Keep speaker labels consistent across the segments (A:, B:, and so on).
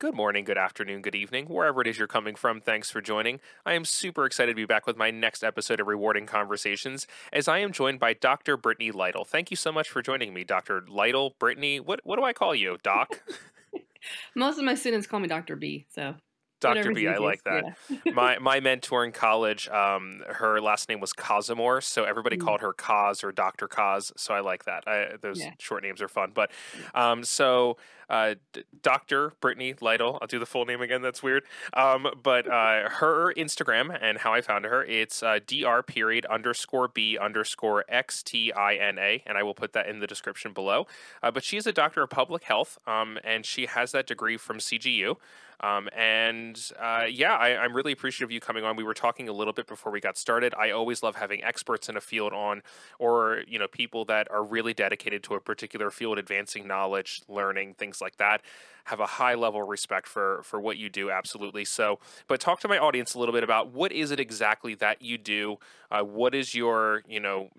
A: Good morning, good afternoon, good evening, wherever it is you're coming from. Thanks for joining. I am super excited to be back with my next episode of Rewarding Conversations as I am joined by Dr. Brittany Lytle. Thank you so much for joining me, Dr. Lytle, Brittany. What what do I call you, Doc?
B: Most of my students call me Dr. B, so
A: Dr. B, I like that. Yeah. my my mentor in college, um, her last name was Cosmore, so everybody mm. called her Cos or Dr. Cos. So I like that. I, those yeah. short names are fun. But um, so uh, Dr. Brittany Lytle, I'll do the full name again. That's weird. Um, but uh, her Instagram and how I found her, it's uh, dr period underscore b underscore x t i n a, and I will put that in the description below. Uh, but she is a doctor of public health, um, and she has that degree from CGU. Um, and uh, yeah, I, am really appreciative of you coming on. We were talking a little bit before we got started. I always love having experts in a field on, or you know, people that are really dedicated to a particular field, advancing knowledge, learning things like that. Have a high level of respect for for what you do, absolutely. So, but talk to my audience a little bit about what is it exactly that you do. Uh, what is your you know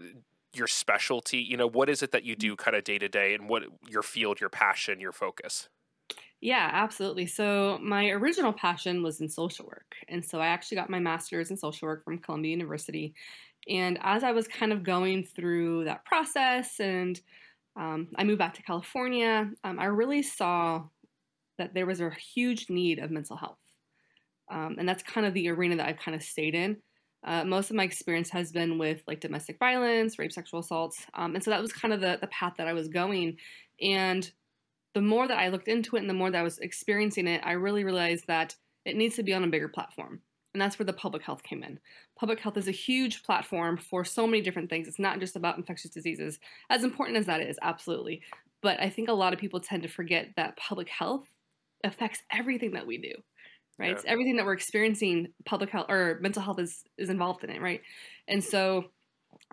A: your specialty? You know, what is it that you do kind of day to day, and what your field, your passion, your focus?
B: Yeah, absolutely. So, my original passion was in social work. And so, I actually got my master's in social work from Columbia University. And as I was kind of going through that process and um, I moved back to California, um, I really saw that there was a huge need of mental health. Um, and that's kind of the arena that I've kind of stayed in. Uh, most of my experience has been with like domestic violence, rape, sexual assaults. Um, and so that was kind of the, the path that I was going. And the more that I looked into it and the more that I was experiencing it, I really realized that it needs to be on a bigger platform. And that's where the public health came in. Public health is a huge platform for so many different things. It's not just about infectious diseases, as important as that is, absolutely. But I think a lot of people tend to forget that public health affects everything that we do, right? Yeah. everything that we're experiencing, public health or mental health is, is involved in it, right? And so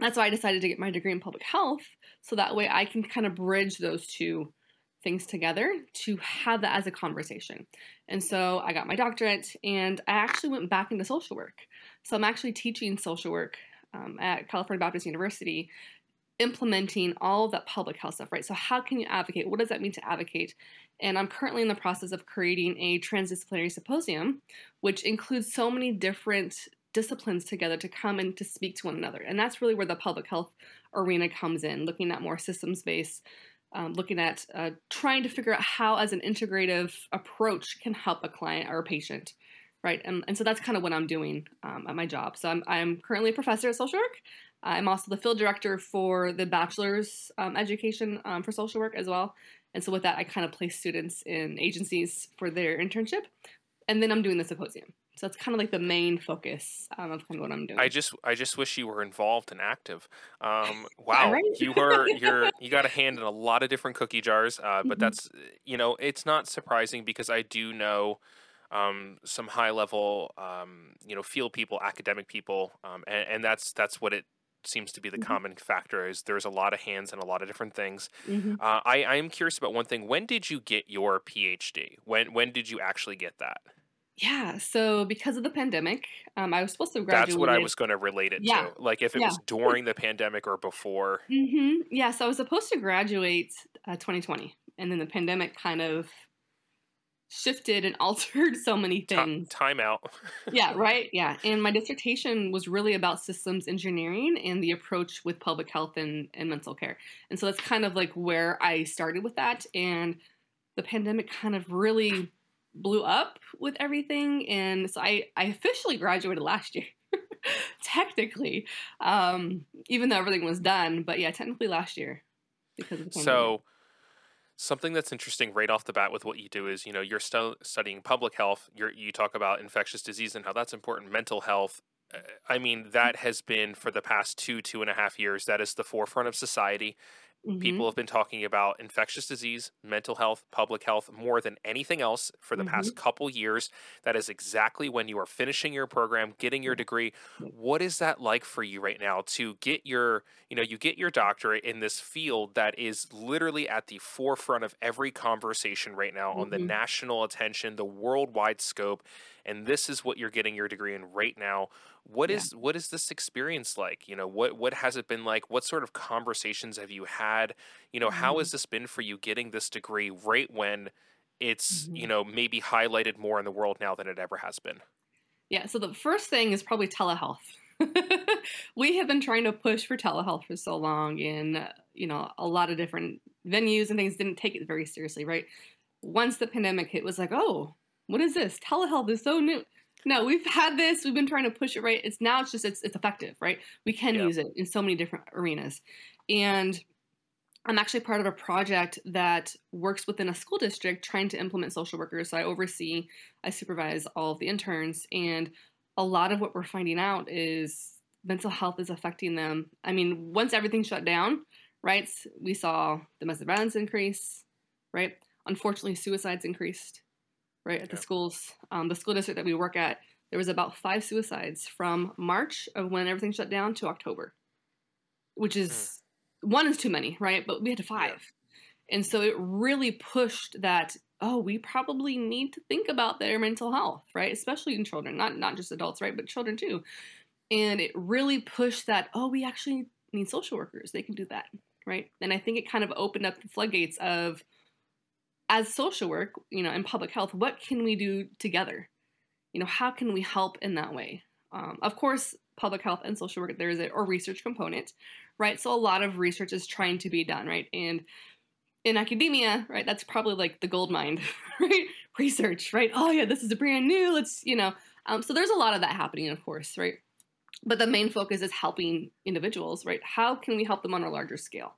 B: that's why I decided to get my degree in public health so that way I can kind of bridge those two things together to have that as a conversation. And so I got my doctorate and I actually went back into social work. So I'm actually teaching social work um, at California Baptist University, implementing all of that public health stuff, right? So, how can you advocate? What does that mean to advocate? And I'm currently in the process of creating a transdisciplinary symposium, which includes so many different disciplines together to come and to speak to one another. And that's really where the public health arena comes in, looking at more systems based um, looking at uh, trying to figure out how, as an integrative approach, can help a client or a patient, right? And, and so that's kind of what I'm doing um, at my job. So I'm, I'm currently a professor of social work. I'm also the field director for the bachelor's um, education um, for social work as well. And so with that, I kind of place students in agencies for their internship. And then I'm doing the symposium. So that's kind of like the main focus um, of kind of what I'm doing.
A: I just I just wish you were involved and active. Um, wow, right? you were you're you got a hand in a lot of different cookie jars, uh, but mm-hmm. that's you know it's not surprising because I do know. Um, some high level, um, you know, field people, academic people, um, and, and, that's that's what it seems to be the mm-hmm. common factor. Is there's a lot of hands and a lot of different things. Mm-hmm. Uh, I I am curious about one thing. When did you get your PhD? When when did you actually get that?
B: Yeah, so because of the pandemic, um, I was supposed to graduate.
A: That's what I was going to relate it yeah. to. Like if it yeah. was during the pandemic or before.
B: Mm-hmm. Yeah, so I was supposed to graduate uh, 2020, and then the pandemic kind of shifted and altered so many things.
A: Time out.
B: yeah, right. Yeah, and my dissertation was really about systems engineering and the approach with public health and, and mental care, and so that's kind of like where I started with that, and the pandemic kind of really blew up with everything. And so i i officially graduated last year technically um even though everything was done but yeah technically last year
A: because of the so something that's interesting right off the bat with what you do is you know you're stu- studying public health. You're, you talk about infectious disease and how that's important mental health. Uh, i mean that has been for the past two two and a half years that is the forefront of society Mm-hmm. People have been talking about infectious disease, mental health, public health more than anything else for the mm-hmm. past couple years. That is exactly when you are finishing your program, getting your degree. What is that like for you right now to get your, you know, you get your doctorate in this field that is literally at the forefront of every conversation right now mm-hmm. on the mm-hmm. national attention, the worldwide scope, and this is what you're getting your degree in right now. What yeah. is what is this experience like? You know, what what has it been like? What sort of conversations have you had? You know, mm-hmm. how has this been for you getting this degree right when it's mm-hmm. you know maybe highlighted more in the world now than it ever has been
B: yeah so the first thing is probably telehealth we have been trying to push for telehealth for so long and you know a lot of different venues and things didn't take it very seriously right once the pandemic hit was like oh what is this telehealth is so new no we've had this we've been trying to push it right it's now it's just it's, it's effective right we can yep. use it in so many different arenas and I'm actually part of a project that works within a school district trying to implement social workers. So I oversee, I supervise all of the interns, and a lot of what we're finding out is mental health is affecting them. I mean, once everything shut down, right, we saw domestic violence increase, right? Unfortunately, suicides increased, right, at the schools. Um, the school district that we work at, there was about five suicides from March of when everything shut down to October, which is. Mm one is too many, right? But we had to five. And so it really pushed that, oh, we probably need to think about their mental health, right? Especially in children, not not just adults, right? But children too. And it really pushed that, oh, we actually need social workers. They can do that, right? And I think it kind of opened up the floodgates of as social work, you know, in public health, what can we do together? You know, how can we help in that way? Um, of course, public health and social work, there is a or research component, right? So a lot of research is trying to be done, right? And in academia, right, that's probably like the gold mine, right? Research, right? Oh yeah, this is a brand new. Let's, you know, um, so there's a lot of that happening, of course, right? But the main focus is helping individuals, right? How can we help them on a larger scale?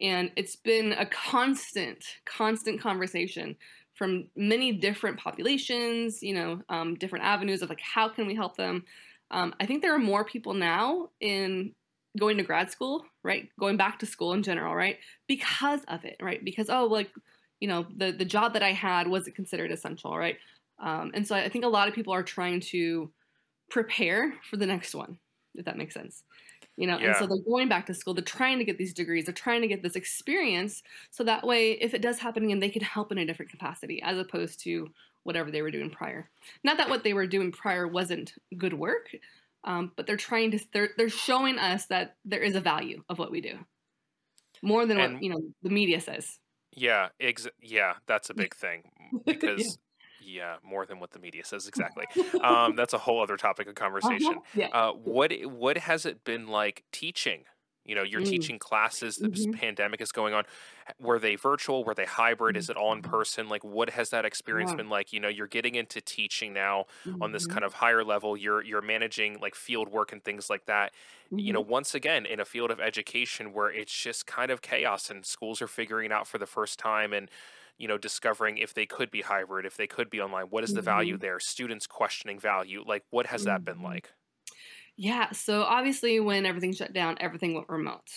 B: And it's been a constant, constant conversation from many different populations, you know, um, different avenues of like how can we help them. Um, I think there are more people now in going to grad school, right? Going back to school in general, right? Because of it, right? Because oh, like you know, the the job that I had wasn't considered essential, right? Um, and so I think a lot of people are trying to prepare for the next one, if that makes sense. You know, yeah. and so they're going back to school. They're trying to get these degrees. They're trying to get this experience, so that way, if it does happen again, they can help in a different capacity, as opposed to whatever they were doing prior. Not that what they were doing prior wasn't good work, um, but they're trying to they're they're showing us that there is a value of what we do more than and, what you know the media says
A: yeah ex- yeah that's a big thing because yeah. more than what the media says exactly um, that's a whole other topic of uh-huh. conversation uh-huh. yeah. uh, what what has it been like teaching you know you're mm. teaching classes the mm-hmm. pandemic is going on were they virtual were they hybrid is it all in person like what has that experience yeah. been like you know you're getting into teaching now mm-hmm. on this mm-hmm. kind of higher level you're you're managing like field work and things like that mm-hmm. you know mm-hmm. once again in a field of education where it's just kind of chaos and schools are figuring out for the first time and you know discovering if they could be hybrid if they could be online what is the value there? Students questioning value like what has that been like?
B: Yeah, so obviously, when everything shut down, everything went remote.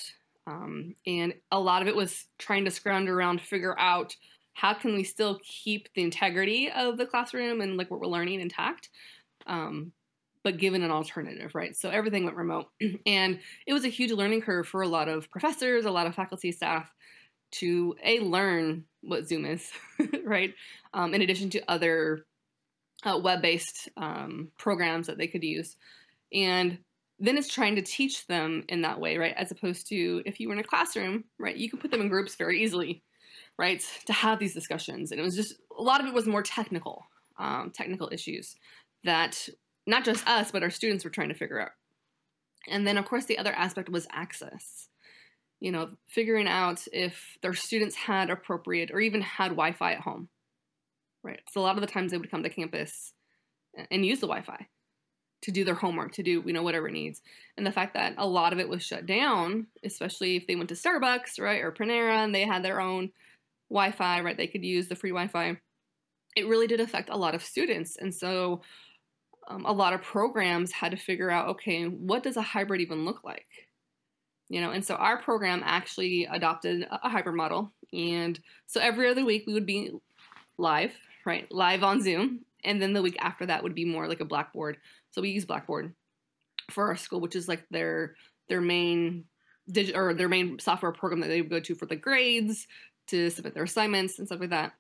B: Um, and a lot of it was trying to scrounge around to figure out how can we still keep the integrity of the classroom and like what we're learning intact um, but given an alternative right? So everything went remote and it was a huge learning curve for a lot of professors a lot of faculty staff to a learn what zoom is right um, in addition to other uh, web-based um, programs that they could use and then it's trying to teach them in that way, right? As opposed to if you were in a classroom, right, you can put them in groups very easily, right, to have these discussions. And it was just a lot of it was more technical, um, technical issues that not just us, but our students were trying to figure out. And then, of course, the other aspect was access. You know, figuring out if their students had appropriate or even had Wi Fi at home, right? So, a lot of the times they would come to campus and use the Wi Fi to do their homework, to do, you know, whatever it needs. And the fact that a lot of it was shut down, especially if they went to Starbucks, right, or Panera and they had their own Wi Fi, right, they could use the free Wi Fi, it really did affect a lot of students. And so um, a lot of programs had to figure out okay, what does a hybrid even look like? You know, and so our program actually adopted a hybrid model. And so every other week we would be live, right, live on Zoom. And then the week after that would be more like a Blackboard so we use Blackboard for our school, which is like their their main digital or their main software program that they would go to for the grades, to submit their assignments and stuff like that.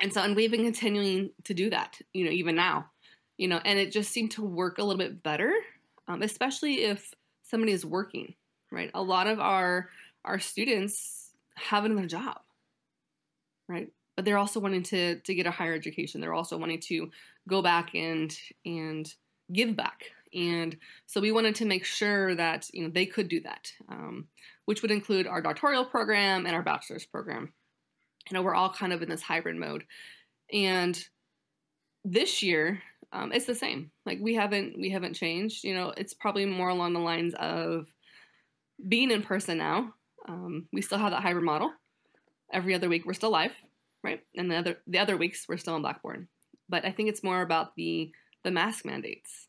B: And so, and we've been continuing to do that, you know, even now, you know, and it just seemed to work a little bit better, um, especially if somebody is working, right? A lot of our our students have another job, right? but they're also wanting to to get a higher education. They're also wanting to go back and and give back. And so we wanted to make sure that you know they could do that, um, which would include our doctoral program and our bachelor's program. You know, we're all kind of in this hybrid mode, and this year um, it's the same. Like we haven't we haven't changed. You know, it's probably more along the lines of being in person now. Um, we still have that hybrid model. Every other week we're still live, right? And the other the other weeks we're still on Blackboard. But I think it's more about the the mask mandates.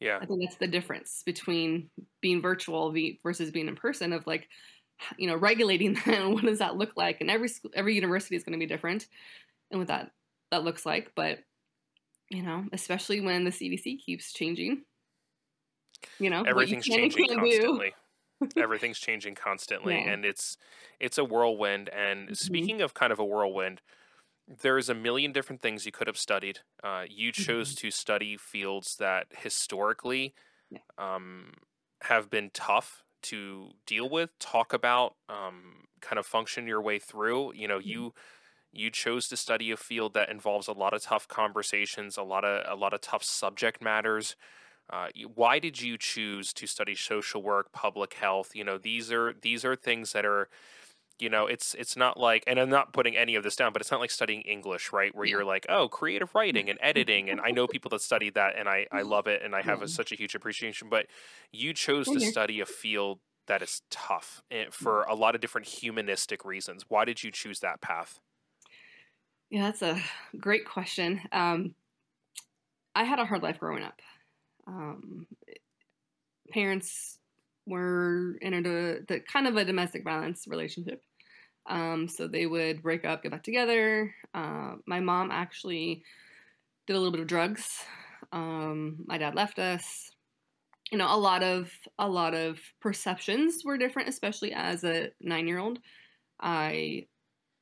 A: Yeah,
B: I think that's the difference between being virtual versus being in person. Of like, you know, regulating that. And what does that look like? And every school, every university is going to be different, and what that that looks like. But you know, especially when the CDC keeps changing. You know,
A: everything's changing constantly. everything's changing constantly, yeah. and it's it's a whirlwind. And mm-hmm. speaking of kind of a whirlwind, there's a million different things you could have studied. Uh, you chose mm-hmm. to study fields that historically yeah. um, have been tough to deal with, talk about, um, kind of function your way through. You know, mm-hmm. you you chose to study a field that involves a lot of tough conversations, a lot of a lot of tough subject matters. Uh, why did you choose to study social work, public health? You know, these are these are things that are, you know, it's it's not like, and I'm not putting any of this down, but it's not like studying English, right? Where yeah. you're like, oh, creative writing and editing, and I know people that study that, and I I love it, and I have a, such a huge appreciation. But you chose to study a field that is tough eh, for a lot of different humanistic reasons. Why did you choose that path?
B: Yeah, that's a great question. Um, I had a hard life growing up. Um, parents were in a the kind of a domestic violence relationship. Um, so they would break up, get back together. Uh, my mom actually did a little bit of drugs. Um, my dad left us. You know, a lot of a lot of perceptions were different, especially as a nine year old. I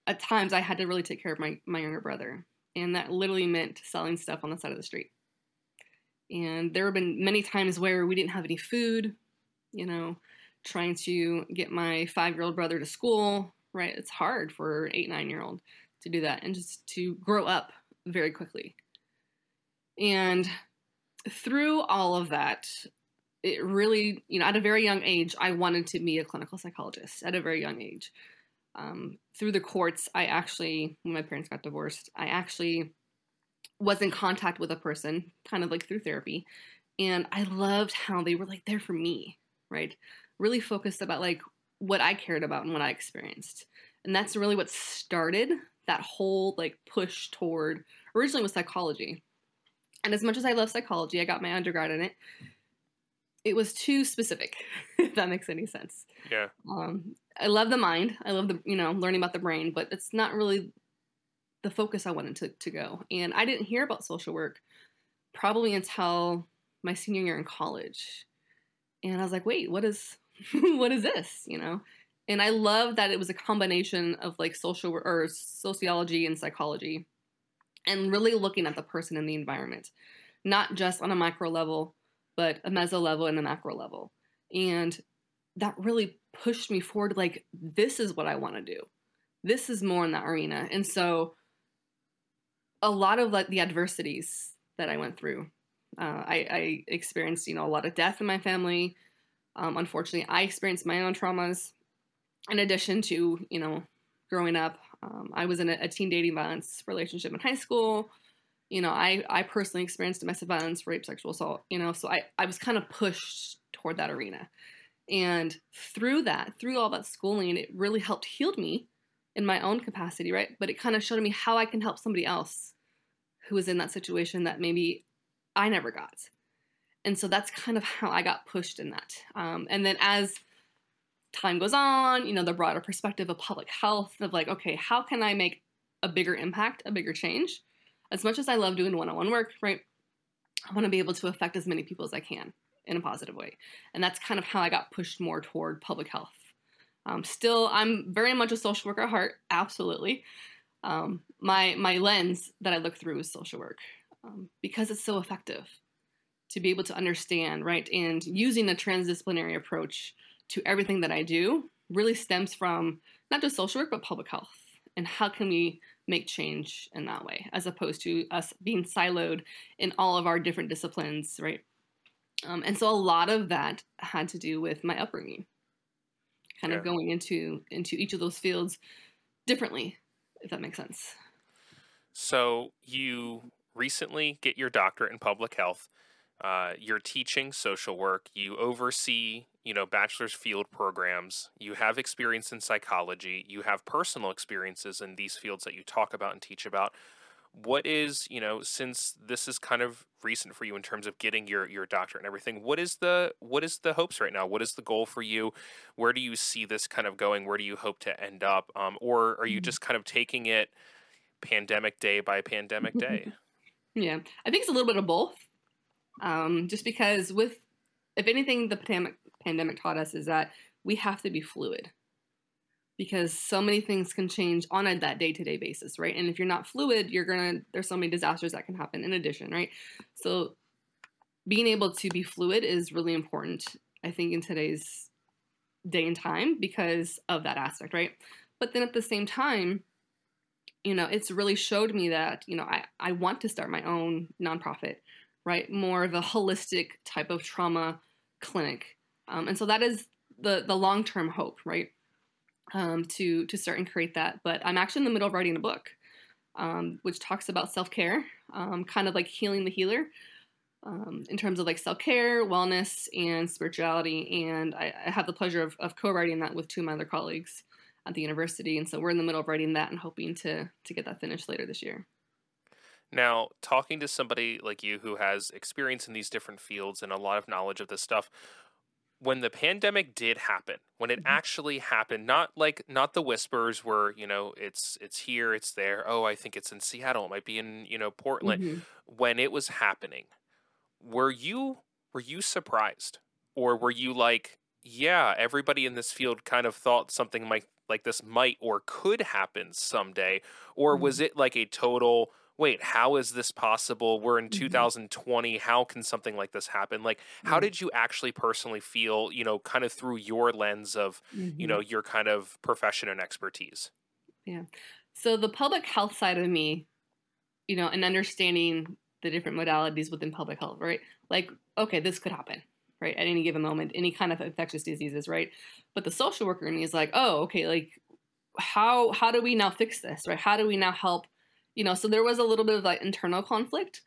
B: at times I had to really take care of my, my younger brother. And that literally meant selling stuff on the side of the street. And there have been many times where we didn't have any food, you know, trying to get my five year old brother to school, right? It's hard for eight, nine year old to do that and just to grow up very quickly. And through all of that, it really, you know, at a very young age, I wanted to be a clinical psychologist at a very young age um, through the courts, I actually, when my parents got divorced, I actually was in contact with a person, kind of like through therapy. And I loved how they were like there for me, right? Really focused about like what I cared about and what I experienced. And that's really what started that whole like push toward originally was psychology. And as much as I love psychology, I got my undergrad in it. It was too specific, if that makes any sense.
A: Yeah.
B: Um, I love the mind. I love the you know learning about the brain, but it's not really the focus I wanted to to go. And I didn't hear about social work probably until my senior year in college. And I was like, wait, what is what is this? You know? And I love that it was a combination of like social or sociology and psychology and really looking at the person and the environment, not just on a micro level, but a meso level and a macro level. And that really pushed me forward like this is what I want to do. This is more in that arena. And so a lot of like the adversities that I went through, uh, I, I, experienced, you know, a lot of death in my family. Um, unfortunately, I experienced my own traumas. In addition to, you know, growing up, um, I was in a, a teen dating violence relationship in high school. You know, I, I personally experienced domestic violence, rape, sexual assault, you know, so I, I was kind of pushed toward that arena. And through that, through all that schooling, it really helped heal me in my own capacity, right? But it kind of showed me how I can help somebody else who was in that situation that maybe I never got. And so that's kind of how I got pushed in that. Um, and then as time goes on, you know, the broader perspective of public health of like, okay, how can I make a bigger impact, a bigger change? As much as I love doing one on one work, right? I want to be able to affect as many people as I can in a positive way. And that's kind of how I got pushed more toward public health. Um, still, I'm very much a social worker at heart, absolutely. Um, my my lens that I look through is social work um, because it's so effective to be able to understand, right? And using a transdisciplinary approach to everything that I do really stems from not just social work but public health. and how can we make change in that way as opposed to us being siloed in all of our different disciplines right um, and so a lot of that had to do with my upbringing kind yeah. of going into into each of those fields differently if that makes sense
A: so you recently get your doctorate in public health uh, you're teaching social work you oversee you know bachelor's field programs you have experience in psychology you have personal experiences in these fields that you talk about and teach about what is you know since this is kind of recent for you in terms of getting your your doctorate and everything what is the what is the hopes right now? What is the goal for you? Where do you see this kind of going? Where do you hope to end up? Um, or are you mm-hmm. just kind of taking it pandemic day by pandemic day?
B: Yeah i think it's a little bit of both. Um, just because with if anything the pandemic pandemic taught us is that we have to be fluid because so many things can change on a, that day-to-day basis right? And if you're not fluid you're gonna there's so many disasters that can happen in addition right? So being able to be fluid is really important i think in today's day and time because of that aspect right? But then at the same time you know it's really showed me that you know i, I want to start my own nonprofit right? More of a holistic type of trauma clinic. Um, and so that is the the long term hope, right? Um, to to start and create that. But I'm actually in the middle of writing a book, um, which talks about self care, um, kind of like healing the healer, um, in terms of like self care, wellness, and spirituality. And I, I have the pleasure of, of co-writing that with two of my other colleagues at the university. And so we're in the middle of writing that and hoping to to get that finished later this year.
A: Now, talking to somebody like you who has experience in these different fields and a lot of knowledge of this stuff, when the pandemic did happen, when it mm-hmm. actually happened, not like not the whispers where, you know, it's it's here, it's there. Oh, I think it's in Seattle, it might be in, you know, Portland. Mm-hmm. When it was happening, were you were you surprised? Or were you like, yeah, everybody in this field kind of thought something like like this might or could happen someday? Or mm-hmm. was it like a total wait, how is this possible? We're in mm-hmm. 2020. How can something like this happen? Like, mm-hmm. how did you actually personally feel, you know, kind of through your lens of, mm-hmm. you know, your kind of profession and expertise?
B: Yeah. So the public health side of me, you know, and understanding the different modalities within public health, right? Like, okay, this could happen, right? At any given moment, any kind of infectious diseases, right? But the social worker in me is like, oh, okay, like how how do we now fix this, right? How do we now help you know, so there was a little bit of like internal conflict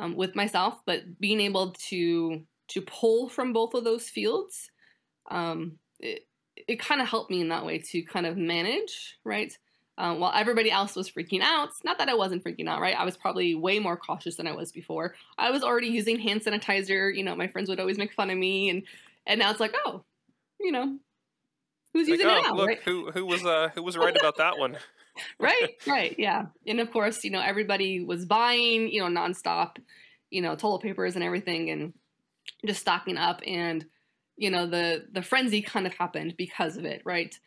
B: um, with myself, but being able to to pull from both of those fields, um, it, it kind of helped me in that way to kind of manage, right? Um, while everybody else was freaking out, not that I wasn't freaking out, right? I was probably way more cautious than I was before. I was already using hand sanitizer. You know, my friends would always make fun of me, and and now it's like, oh, you know, who's like, using oh, it now?
A: Look, right? who who was uh who was right about that one?
B: right, right, yeah. And of course, you know, everybody was buying, you know, nonstop, you know, toilet papers and everything, and just stocking up. And you know, the the frenzy kind of happened because of it, right?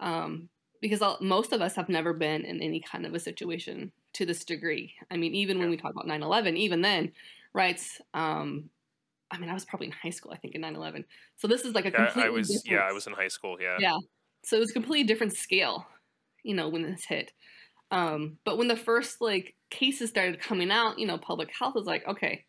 B: Um, because most of us have never been in any kind of a situation to this degree. I mean, even yeah. when we talk about 9/11, even then, right? Um, I mean, I was probably in high school, I think, in 9/11. So this is like a completely.
A: I, I was, yeah, I was in high school, yeah.
B: Yeah. So it was a completely different scale, you know, when this hit. Um, but when the first like cases started coming out, you know, public health was like, okay,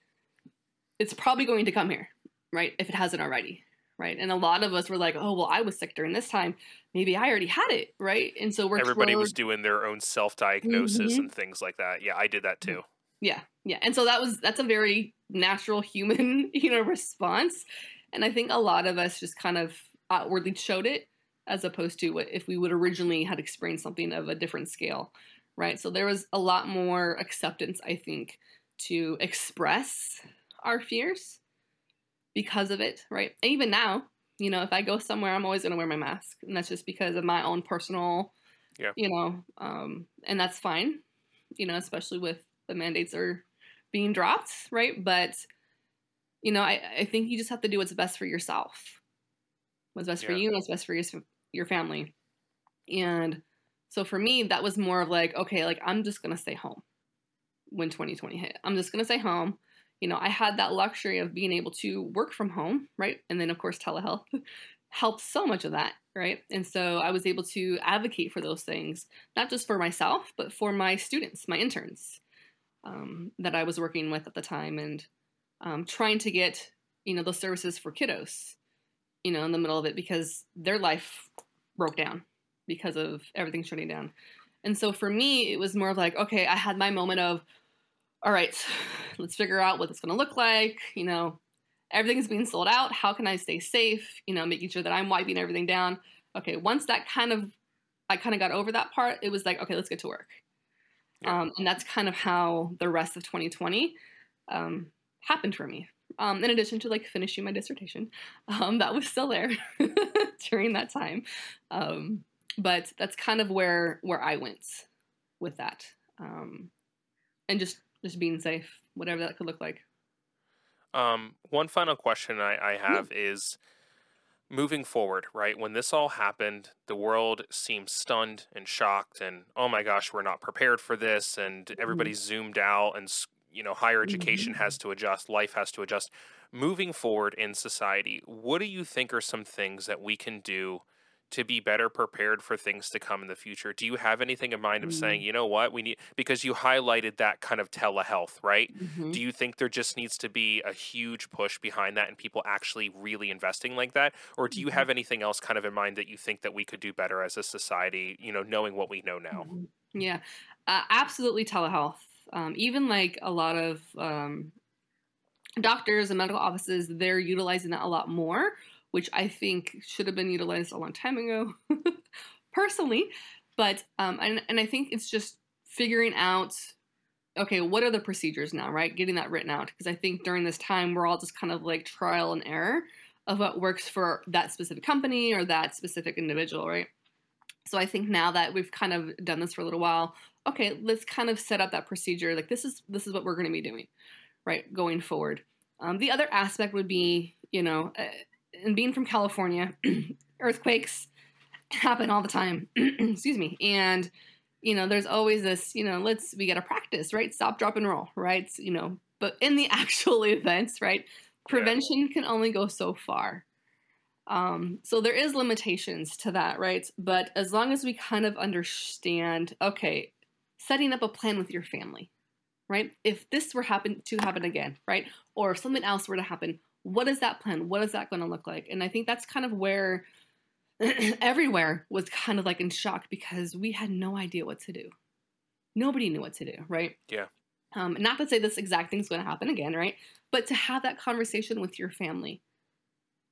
B: it's probably going to come here, right? If it hasn't already, right? And a lot of us were like, oh, well, I was sick during this time. Maybe I already had it, right? And so we're
A: everybody was doing their own self diagnosis mm-hmm. and things like that. Yeah, I did that too.
B: Yeah, yeah, and so that was that's a very natural human, you know, response. And I think a lot of us just kind of outwardly showed it as opposed to what if we would originally had experienced something of a different scale, right? So there was a lot more acceptance, I think, to express our fears because of it, right? And even now, you know, if I go somewhere, I'm always going to wear my mask, and that's just because of my own personal, yeah. you know, um, and that's fine, you know, especially with the mandates are being dropped, right? But you know, I, I think you just have to do what's best for yourself, what's best yeah. for you, and what's best for your your family. And so for me, that was more of like, okay, like I'm just gonna stay home when 2020 hit. I'm just gonna stay home. You know, I had that luxury of being able to work from home, right? And then of course telehealth helped so much of that, right? And so I was able to advocate for those things, not just for myself, but for my students, my interns um, that I was working with at the time, and um, trying to get you know those services for kiddos, you know, in the middle of it because their life broke down because of everything shutting down. And so for me, it was more of like, okay, I had my moment of, all right, let's figure out what it's going to look like. You know, everything's being sold out. How can I stay safe? You know, making sure that I'm wiping everything down. Okay, once that kind of, I kind of got over that part, it was like, okay, let's get to work. Yeah. Um, and that's kind of how the rest of 2020 um, happened for me. Um, in addition to like finishing my dissertation, um, that was still there during that time. Um, but that's kind of where where I went with that, um, and just just being safe, whatever that could look like.
A: Um, one final question I, I have yeah. is moving forward, right? When this all happened, the world seemed stunned and shocked, and oh my gosh, we're not prepared for this, and mm-hmm. zoomed out, and you know, higher education mm-hmm. has to adjust, life has to adjust. Moving forward in society, what do you think are some things that we can do to be better prepared for things to come in the future? Do you have anything in mind of mm-hmm. saying, you know what, we need because you highlighted that kind of telehealth, right? Mm-hmm. Do you think there just needs to be a huge push behind that and people actually really investing like that? Or do you mm-hmm. have anything else kind of in mind that you think that we could do better as a society, you know, knowing what we know now?
B: Mm-hmm. Yeah, uh, absolutely telehealth. Um, even like a lot of um, doctors and medical offices, they're utilizing that a lot more which I think should have been utilized a long time ago, personally. But um, and and I think it's just figuring out, okay, what are the procedures now, right? Getting that written out because I think during this time we're all just kind of like trial and error of what works for that specific company or that specific individual, right? So I think now that we've kind of done this for a little while, okay, let's kind of set up that procedure. Like this is this is what we're going to be doing, right, going forward. Um, the other aspect would be, you know, uh, and being from California, earthquakes happen all the time. Excuse me. And you know, there's always this, you know, let's we got to practice, right? Stop, drop, and roll, right? You know, but in the actual events, right? Prevention yeah. can only go so far. Um, so there is limitations to that, right? But as long as we kind of understand, okay, setting up a plan with your family, right? If this were happen to happen again, right? Or if something else were to happen, what is that plan? What is that going to look like? And I think that's kind of where everywhere was kind of like in shock because we had no idea what to do. Nobody knew what to do, right?
A: Yeah.
B: Um, not to say this exact thing's going to happen again, right? But to have that conversation with your family,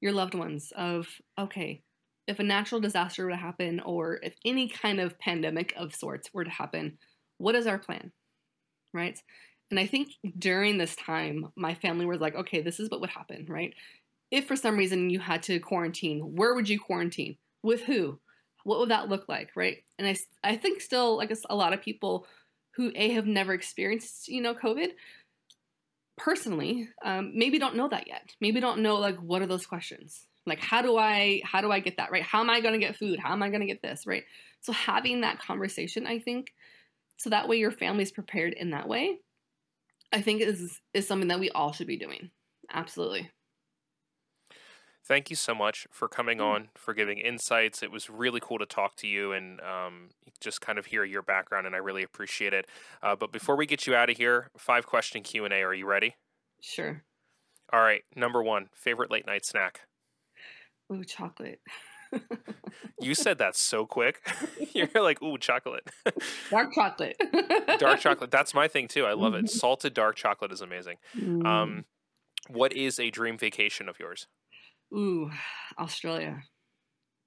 B: your loved ones, of okay, if a natural disaster were to happen, or if any kind of pandemic of sorts were to happen, what is our plan, right? And I think during this time, my family was like, okay, this is what would happen, right? If for some reason you had to quarantine, where would you quarantine? With who? What would that look like, right? And I, I think still, like a lot of people who A, have never experienced, you know, COVID, personally, um, maybe don't know that yet. Maybe don't know, like, what are those questions? Like, how do I, how do I get that, right? How am I going to get food? How am I going to get this, right? So having that conversation, I think, so that way your family's prepared in that way I think is is something that we all should be doing. Absolutely.
A: Thank you so much for coming on, for giving insights. It was really cool to talk to you and um, just kind of hear your background, and I really appreciate it. Uh, but before we get you out of here, five question Q and A. Are you ready?
B: Sure.
A: All right. Number one, favorite late night snack.
B: Ooh, chocolate.
A: You said that so quick. You're like, ooh, chocolate.
B: dark chocolate.
A: dark chocolate. That's my thing too. I love it. Salted dark chocolate is amazing. Mm. Um, what is a dream vacation of yours?
B: Ooh, Australia.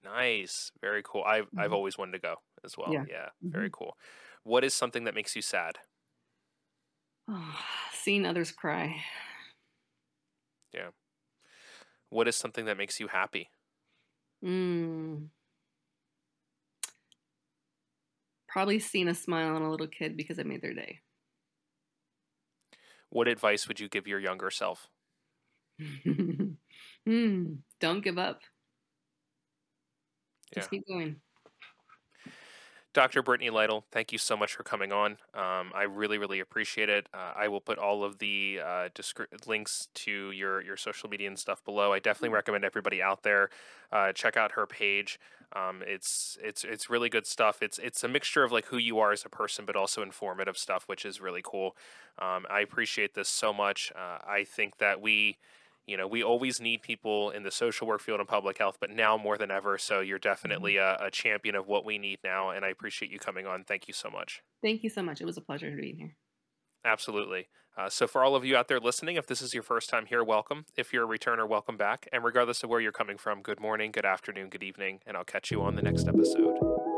A: Nice. Very cool. I've mm-hmm. I've always wanted to go as well. Yeah. yeah mm-hmm. Very cool. What is something that makes you sad?
B: Oh, seeing others cry.
A: Yeah. What is something that makes you happy?
B: Mm. Probably seen a smile on a little kid because I made their day.
A: What advice would you give your younger self?
B: mm, don't give up. Just yeah. keep going.
A: Dr. Brittany Lytle, thank you so much for coming on. Um, I really, really appreciate it. Uh, I will put all of the uh, descri- links to your, your social media and stuff below. I definitely mm-hmm. recommend everybody out there uh, check out her page. Um, it's it's it's really good stuff. It's it's a mixture of like who you are as a person, but also informative stuff, which is really cool. Um, I appreciate this so much. Uh, I think that we you know, we always need people in the social work field and public health, but now more than ever. So you're definitely mm-hmm. a, a, champion of what we need now. And I appreciate you coming on. Thank you so much.
B: Thank you so much. It was a pleasure to be here.
A: Absolutely. Uh, so, for all of you out there listening, if this is your first time here, welcome. If you're a returner, welcome back. And regardless of where you're coming from, good morning, good afternoon, good evening, and I'll catch you on the next episode.